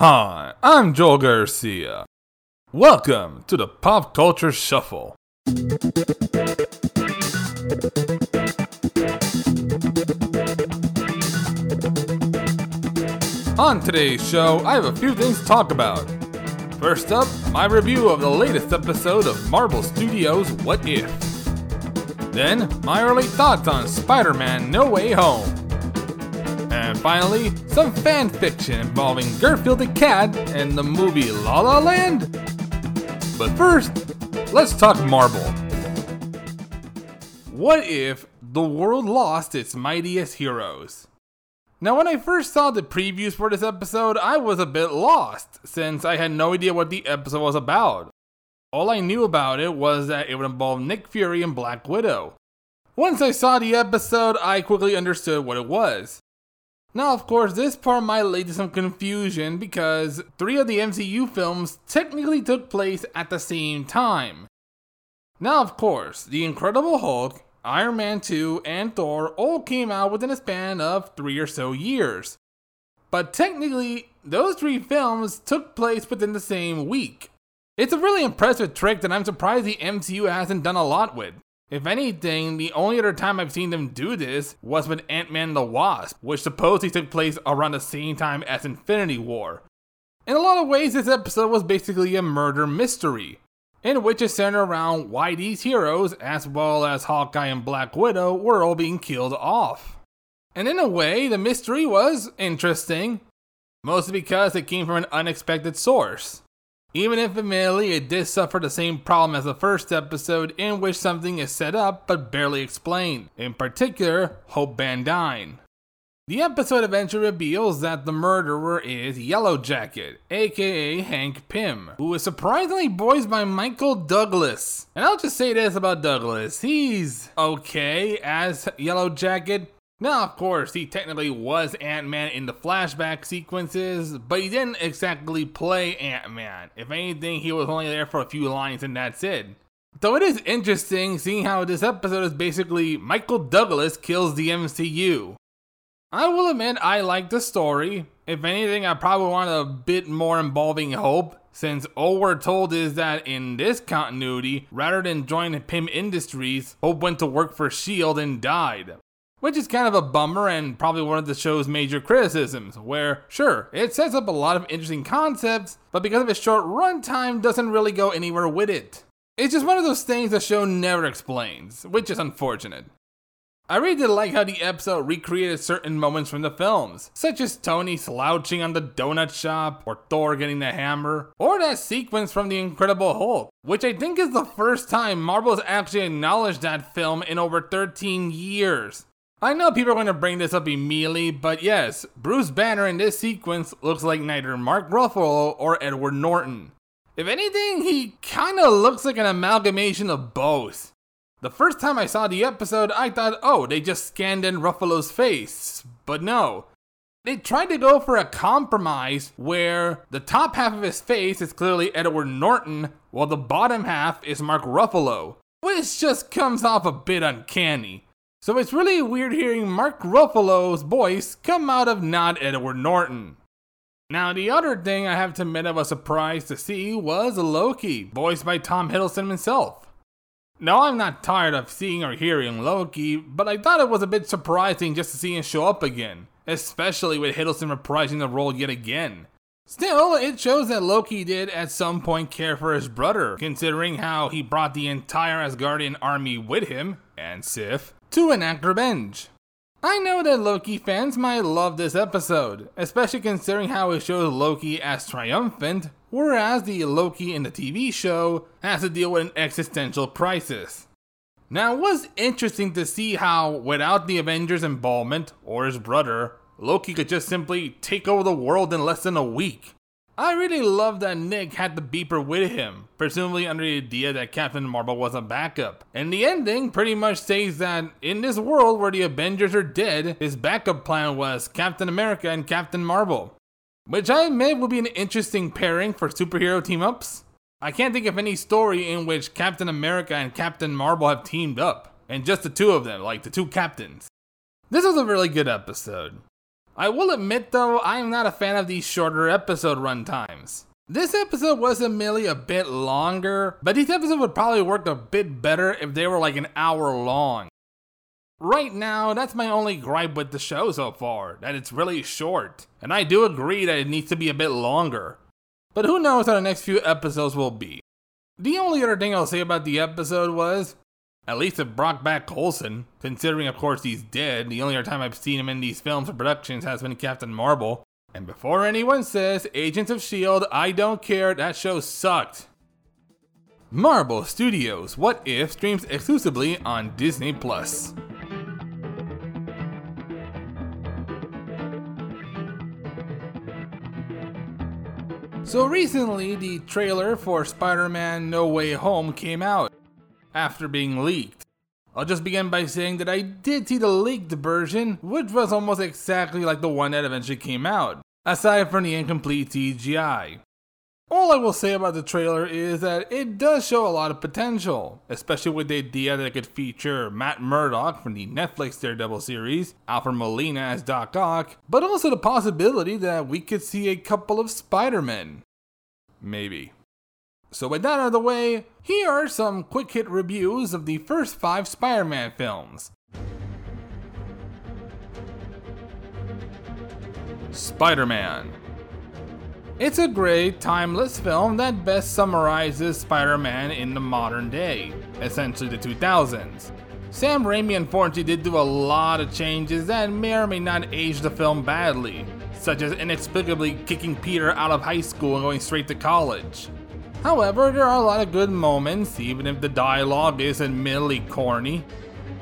Hi, I'm Joel Garcia. Welcome to the Pop Culture Shuffle. On today's show, I have a few things to talk about. First up, my review of the latest episode of Marvel Studios' What If. Then, my early thoughts on Spider Man No Way Home. And finally, some fan fiction involving Garfield the Cat and the movie La La Land. But first, let's talk Marvel. What if the world lost its mightiest heroes? Now, when I first saw the previews for this episode, I was a bit lost, since I had no idea what the episode was about. All I knew about it was that it would involve Nick Fury and Black Widow. Once I saw the episode, I quickly understood what it was. Now, of course, this part might lead to some confusion because three of the MCU films technically took place at the same time. Now, of course, The Incredible Hulk, Iron Man 2, and Thor all came out within a span of three or so years. But technically, those three films took place within the same week. It's a really impressive trick that I'm surprised the MCU hasn't done a lot with. If anything, the only other time I've seen them do this was with Ant Man the Wasp, which supposedly took place around the same time as Infinity War. In a lot of ways, this episode was basically a murder mystery in which is centered around why these heroes, as well as Hawkeye and Black Widow, were all being killed off. And in a way, the mystery was interesting, mostly because it came from an unexpected source. Even if admittedly it did suffer the same problem as the first episode, in which something is set up but barely explained, in particular, Hope Van Dyne. The episode eventually reveals that the murderer is Yellow Jacket, aka Hank Pym, who is surprisingly voiced by Michael Douglas. And I'll just say this about Douglas he's okay as Yellow Jacket. Now, of course, he technically was Ant Man in the flashback sequences, but he didn't exactly play Ant Man. If anything, he was only there for a few lines and that's it. Though it is interesting seeing how this episode is basically Michael Douglas kills the MCU. I will admit I like the story. If anything, I probably want a bit more involving Hope, since all we're told is that in this continuity, rather than join Pym Industries, Hope went to work for S.H.I.E.L.D. and died. Which is kind of a bummer and probably one of the show's major criticisms, where, sure, it sets up a lot of interesting concepts, but because of its short runtime, doesn't really go anywhere with it. It's just one of those things the show never explains, which is unfortunate. I really did like how the episode recreated certain moments from the films, such as Tony slouching on the donut shop, or Thor getting the hammer, or that sequence from The Incredible Hulk, which I think is the first time Marvel has actually acknowledged that film in over 13 years. I know people are going to bring this up immediately, but yes, Bruce Banner in this sequence looks like neither Mark Ruffalo or Edward Norton. If anything, he kinda looks like an amalgamation of both. The first time I saw the episode, I thought, oh, they just scanned in Ruffalo's face. But no. They tried to go for a compromise where the top half of his face is clearly Edward Norton, while the bottom half is Mark Ruffalo, which just comes off a bit uncanny. So it's really weird hearing Mark Ruffalo's voice come out of not Edward Norton. Now, the other thing I have to admit I was surprised to see was Loki, voiced by Tom Hiddleston himself. Now, I'm not tired of seeing or hearing Loki, but I thought it was a bit surprising just to see him show up again, especially with Hiddleston reprising the role yet again. Still, it shows that Loki did at some point care for his brother, considering how he brought the entire Asgardian army with him, and Sif, to enact revenge. I know that Loki fans might love this episode, especially considering how it shows Loki as triumphant, whereas the Loki in the TV show has to deal with an existential crisis. Now, it was interesting to see how, without the Avengers' involvement, or his brother, Loki could just simply take over the world in less than a week. I really love that Nick had the beeper with him, presumably under the idea that Captain Marvel was a backup. And the ending pretty much says that in this world where the Avengers are dead, his backup plan was Captain America and Captain Marvel. Which I admit would be an interesting pairing for superhero team ups. I can't think of any story in which Captain America and Captain Marvel have teamed up, and just the two of them, like the two captains. This was a really good episode. I will admit though, I am not a fan of these shorter episode runtimes. This episode was admittedly a bit longer, but these episodes would probably work a bit better if they were like an hour long. Right now, that's my only gripe with the show so far, that it's really short, and I do agree that it needs to be a bit longer. But who knows how the next few episodes will be. The only other thing I'll say about the episode was, at least it brought back Coulson, considering of course he's dead, the only other time I've seen him in these films or productions has been Captain Marvel. And before anyone says, Agents of S.H.I.E.L.D., I don't care, that show sucked. Marvel Studios What If streams exclusively on Disney Plus. So recently, the trailer for Spider Man No Way Home came out after being leaked. I'll just begin by saying that I did see the leaked version, which was almost exactly like the one that eventually came out, aside from the incomplete CGI. All I will say about the trailer is that it does show a lot of potential, especially with the idea that it could feature Matt Murdock from the Netflix Daredevil series, Alfred Molina as Doc Ock, but also the possibility that we could see a couple of Spider-Men. Maybe. So with that out of the way, here are some quick hit reviews of the first five Spider-Man films. Spider-Man it's a great, timeless film that best summarizes Spider Man in the modern day, essentially the 2000s. Sam Raimi and unfortunately did do a lot of changes that may or may not age the film badly, such as inexplicably kicking Peter out of high school and going straight to college. However, there are a lot of good moments, even if the dialogue is admittedly corny,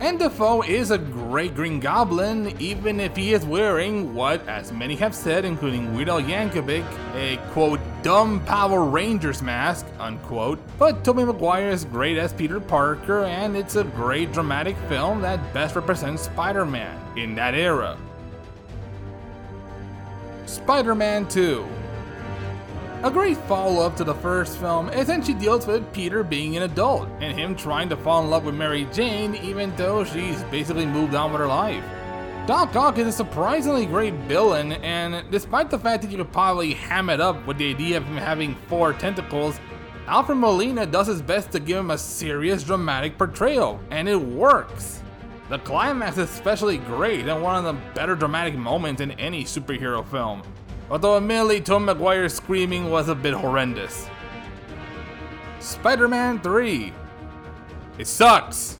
and Dafoe is a great Green Goblin, even if he is wearing what, as many have said, including Weird Yankovic, a quote, dumb Power Rangers mask, unquote. But Tobey Maguire is great as Peter Parker, and it's a great dramatic film that best represents Spider Man in that era. Spider Man 2 a great follow up to the first film essentially deals with Peter being an adult and him trying to fall in love with Mary Jane even though she's basically moved on with her life. Doc Ock is a surprisingly great villain, and despite the fact that you could probably ham it up with the idea of him having four tentacles, Alfred Molina does his best to give him a serious dramatic portrayal, and it works. The climax is especially great and one of the better dramatic moments in any superhero film although admittedly Tom Maguire's screaming was a bit horrendous. Spider Man 3. It sucks.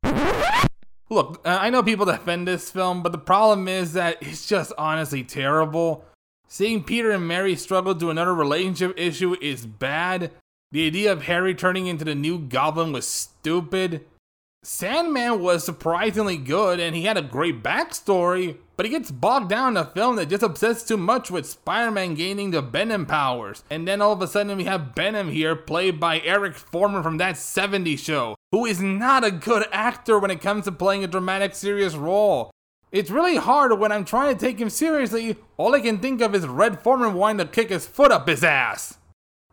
Look, uh, I know people defend this film, but the problem is that it's just honestly terrible. Seeing Peter and Mary struggle through another relationship issue is bad. The idea of Harry turning into the new goblin was stupid. Sandman was surprisingly good and he had a great backstory, but he gets bogged down in a film that just obsesses too much with Spider Man gaining the Venom powers. And then all of a sudden we have Venom here, played by Eric Forman from that 70s show, who is not a good actor when it comes to playing a dramatic, serious role. It's really hard when I'm trying to take him seriously, all I can think of is Red Forman wanting to kick his foot up his ass.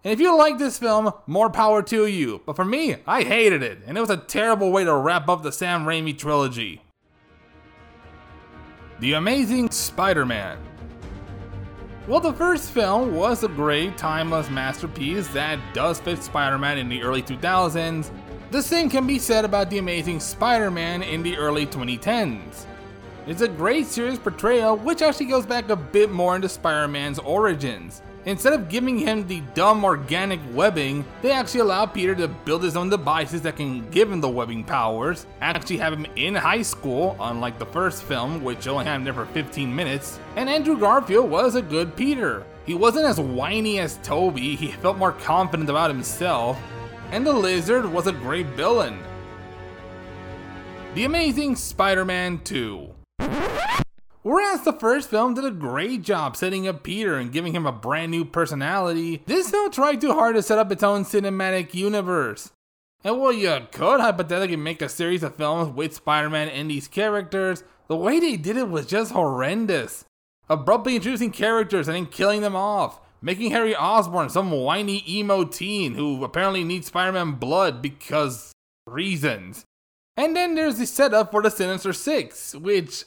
And if you like this film, more power to you. But for me, I hated it, and it was a terrible way to wrap up the Sam Raimi trilogy. The Amazing Spider Man. Well, the first film was a great, timeless masterpiece that does fit Spider Man in the early 2000s. The same can be said about The Amazing Spider Man in the early 2010s. It's a great serious portrayal, which actually goes back a bit more into Spider Man's origins. Instead of giving him the dumb organic webbing, they actually allow Peter to build his own devices that can give him the webbing powers, actually have him in high school, unlike the first film, which only had him there for 15 minutes, and Andrew Garfield was a good Peter. He wasn't as whiny as Tobey, he felt more confident about himself, and the Lizard was a great villain. The Amazing Spider Man 2 Whereas the first film did a great job setting up Peter and giving him a brand new personality, this film tried too hard to set up its own cinematic universe. And while you could hypothetically make a series of films with Spider Man and these characters, the way they did it was just horrendous. Abruptly introducing characters and then killing them off, making Harry Osborn some whiny emo teen who apparently needs Spider Man blood because reasons. And then there's the setup for the Sinister Six, which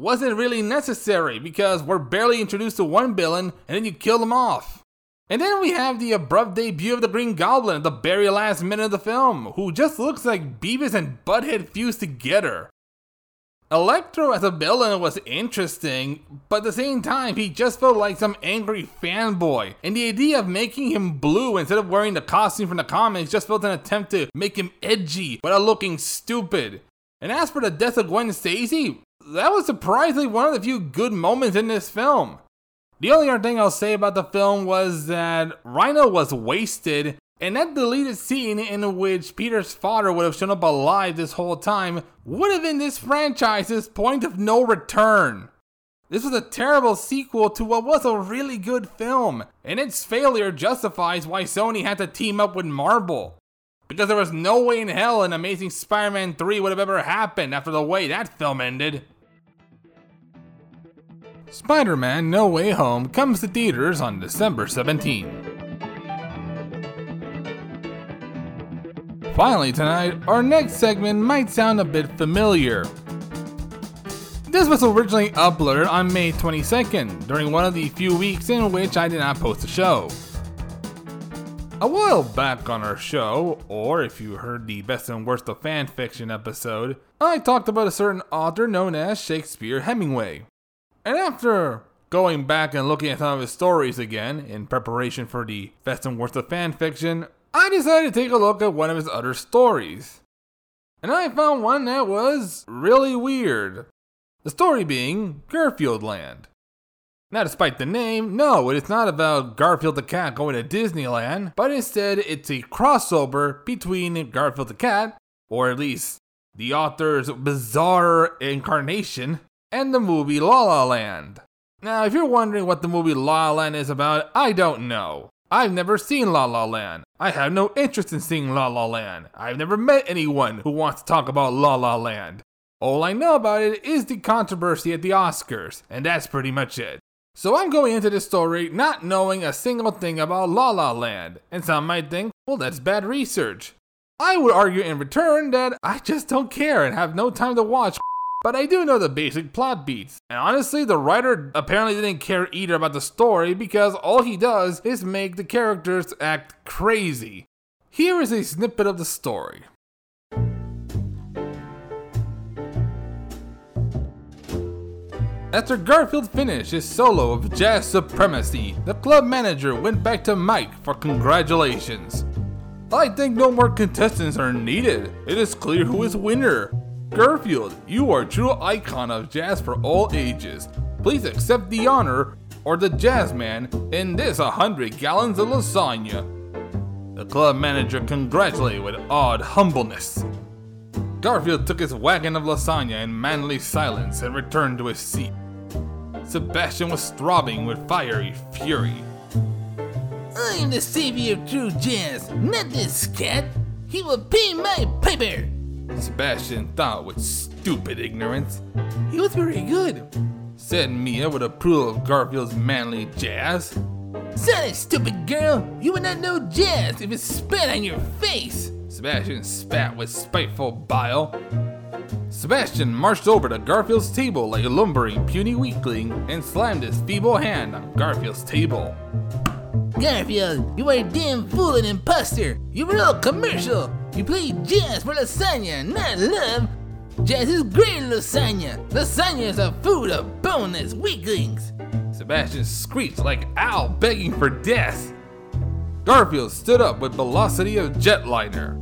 wasn't really necessary because we're barely introduced to one villain and then you kill them off. And then we have the abrupt debut of the Green Goblin at the very last minute of the film, who just looks like Beavis and Butthead fused together. Electro as a villain was interesting, but at the same time, he just felt like some angry fanboy. And the idea of making him blue instead of wearing the costume from the comics just felt an attempt to make him edgy without looking stupid. And as for the death of Gwen Stacy, that was surprisingly one of the few good moments in this film. The only other thing I'll say about the film was that Rhino was wasted, and that deleted scene in which Peter's father would have shown up alive this whole time would have been this franchise's point of no return. This was a terrible sequel to what was a really good film, and its failure justifies why Sony had to team up with Marvel. Because there was no way in hell an Amazing Spider Man 3 would have ever happened after the way that film ended. Spider Man No Way Home comes to theaters on December 17. Finally, tonight, our next segment might sound a bit familiar. This was originally uploaded on May 22nd, during one of the few weeks in which I did not post a show. A while back on our show, or if you heard the best and worst of fanfiction episode, I talked about a certain author known as Shakespeare Hemingway. And after going back and looking at some of his stories again in preparation for the best and worst of fanfiction, I decided to take a look at one of his other stories. And I found one that was really weird. The story being Garfield Land. Now, despite the name, no, it's not about Garfield the cat going to Disneyland, but instead it's a crossover between Garfield the cat, or at least the author's bizarre incarnation, and the movie La La Land. Now, if you're wondering what the movie La La Land is about, I don't know. I've never seen La La Land. I have no interest in seeing La La Land. I've never met anyone who wants to talk about La La Land. All I know about it is the controversy at the Oscars, and that's pretty much it. So I'm going into this story not knowing a single thing about La La Land, and some might think, well, that's bad research. I would argue in return that I just don't care and have no time to watch but I do know the basic plot beats. And honestly, the writer apparently didn't care either about the story because all he does is make the characters act crazy. Here is a snippet of the story. After Garfield finished his solo of Jazz Supremacy, the club manager went back to Mike for congratulations. I think no more contestants are needed. It is clear who is winner. Garfield, you are a true icon of jazz for all ages. Please accept the honor, or the jazz man, in this 100 gallons of lasagna. The club manager congratulated with odd humbleness. Garfield took his wagon of lasagna in manly silence and returned to his seat. Sebastian was throbbing with fiery fury. I am the savior of true jazz, not this cat. He will pay my piper. Sebastian thought with stupid ignorance. He was very good, said Mia with approval of Garfield's manly jazz. Silly stupid girl, you would not know jazz if it spat on your face. Sebastian spat with spiteful bile. Sebastian marched over to Garfield's table like a lumbering puny weakling and slammed his feeble hand on Garfield's table. Garfield, you are a damn fool and impostor. You were all commercial. You play jazz for lasagna, not love. Jazz is great lasagna. Lasagna is a food of boneless weaklings. Sebastian screeched like owl begging for death. Garfield stood up with velocity of jetliner.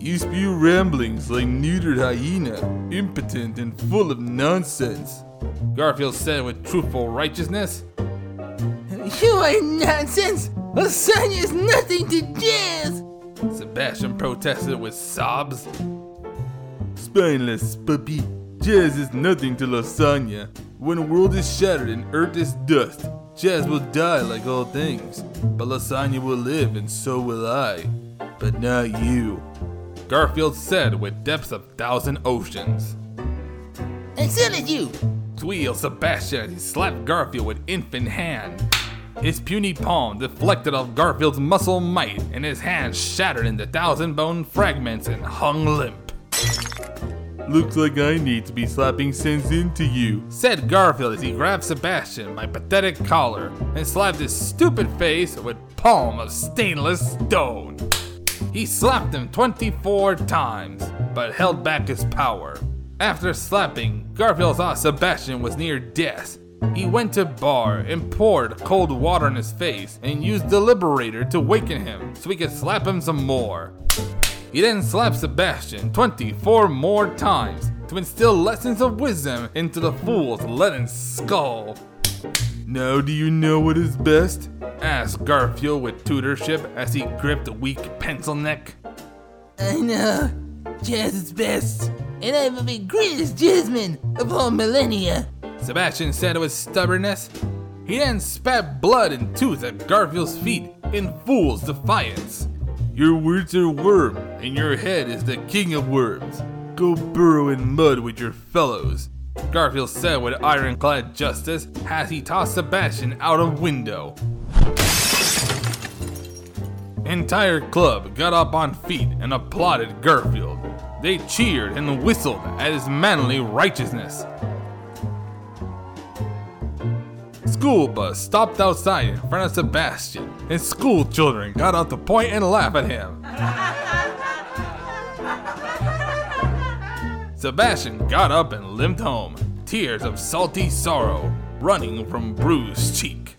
You spew ramblings like neutered hyena, impotent and full of nonsense. Garfield said with truthful righteousness. You are nonsense! Lasagna is nothing to jazz! Sebastian protested with sobs. Spineless puppy, jazz is nothing to lasagna. When the world is shattered and earth is dust, jazz will die like all things. But lasagna will live and so will I. But not you. Garfield said with depths of thousand oceans. I said it you! Squealed Sebastian he slapped Garfield with infant hand. His puny palm deflected off Garfield's muscle might, and his hand shattered into thousand bone fragments and hung limp. Looks like I need to be slapping sense into you, said Garfield as he grabbed Sebastian by pathetic collar and slapped his stupid face with palm of stainless stone. He slapped him 24 times, but held back his power. After slapping, Garfield thought Sebastian was near death. He went to bar and poured cold water in his face and used the Liberator to waken him so he could slap him some more. He then slapped Sebastian 24 more times to instill lessons of wisdom into the fool's leaden skull. Now do you know what is best? asked Garfield with tutorship as he gripped a weak pencil neck. I know. Jazz is best. And I am the greatest jazzman of all millennia. Sebastian said with stubbornness. He then spat blood and tooth at Garfield's feet in fool's defiance. Your words are worm, and your head is the king of worms. Go burrow in mud with your fellows. Garfield said with ironclad justice as he tossed Sebastian out a window. Entire club got up on feet and applauded Garfield. They cheered and whistled at his manly righteousness. School bus stopped outside in front of Sebastian, and school children got out to point and laugh at him. Sebastian got up and limped home, tears of salty sorrow running from bruised cheek.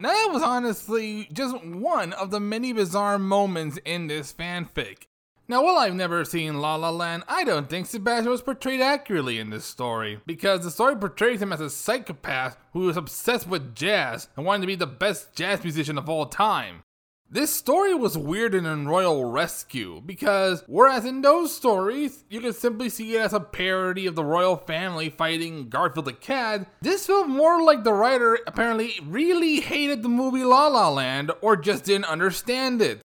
Now that was honestly just one of the many bizarre moments in this fanfic. Now, while I've never seen La La Land, I don't think Sebastian was portrayed accurately in this story, because the story portrays him as a psychopath who was obsessed with jazz and wanted to be the best jazz musician of all time. This story was weird in Royal Rescue because, whereas in those stories, you could simply see it as a parody of the royal family fighting Garfield the Cat, this felt more like the writer apparently really hated the movie La La Land or just didn't understand it.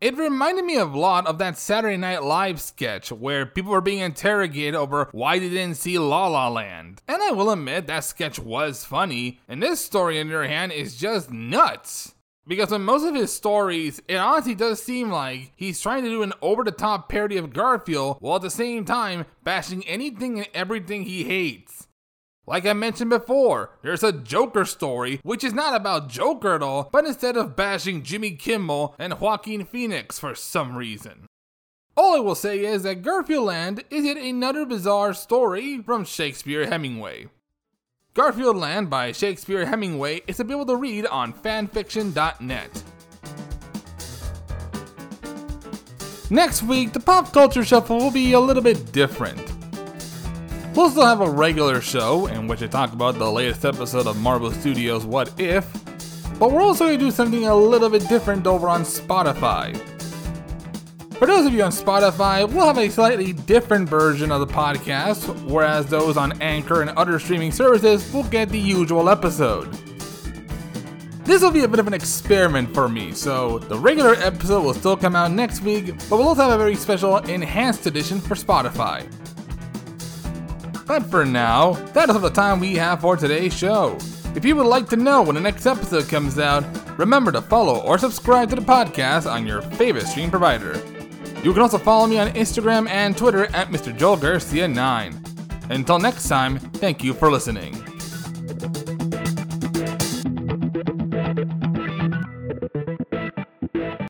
It reminded me a lot of that Saturday Night Live sketch where people were being interrogated over why they didn't see La La Land. And I will admit that sketch was funny, and this story, on the other hand, is just nuts. Because in most of his stories, it honestly does seem like he's trying to do an over the top parody of Garfield while at the same time bashing anything and everything he hates. Like I mentioned before, there's a Joker story, which is not about Joker at all, but instead of bashing Jimmy Kimmel and Joaquin Phoenix for some reason. All I will say is that Garfield Land is yet another bizarre story from Shakespeare Hemingway. Garfield Land by Shakespeare Hemingway is available to read on fanfiction.net. Next week, the pop culture shuffle will be a little bit different. We'll still have a regular show in which I talk about the latest episode of Marvel Studios' What If, but we're also going to do something a little bit different over on Spotify. For those of you on Spotify, we'll have a slightly different version of the podcast, whereas those on Anchor and other streaming services will get the usual episode. This will be a bit of an experiment for me, so the regular episode will still come out next week, but we'll also have a very special enhanced edition for Spotify. But for now, that is all the time we have for today's show. If you would like to know when the next episode comes out, remember to follow or subscribe to the podcast on your favorite stream provider. You can also follow me on Instagram and Twitter at Mr. Joel Garcia 9. Until next time, thank you for listening.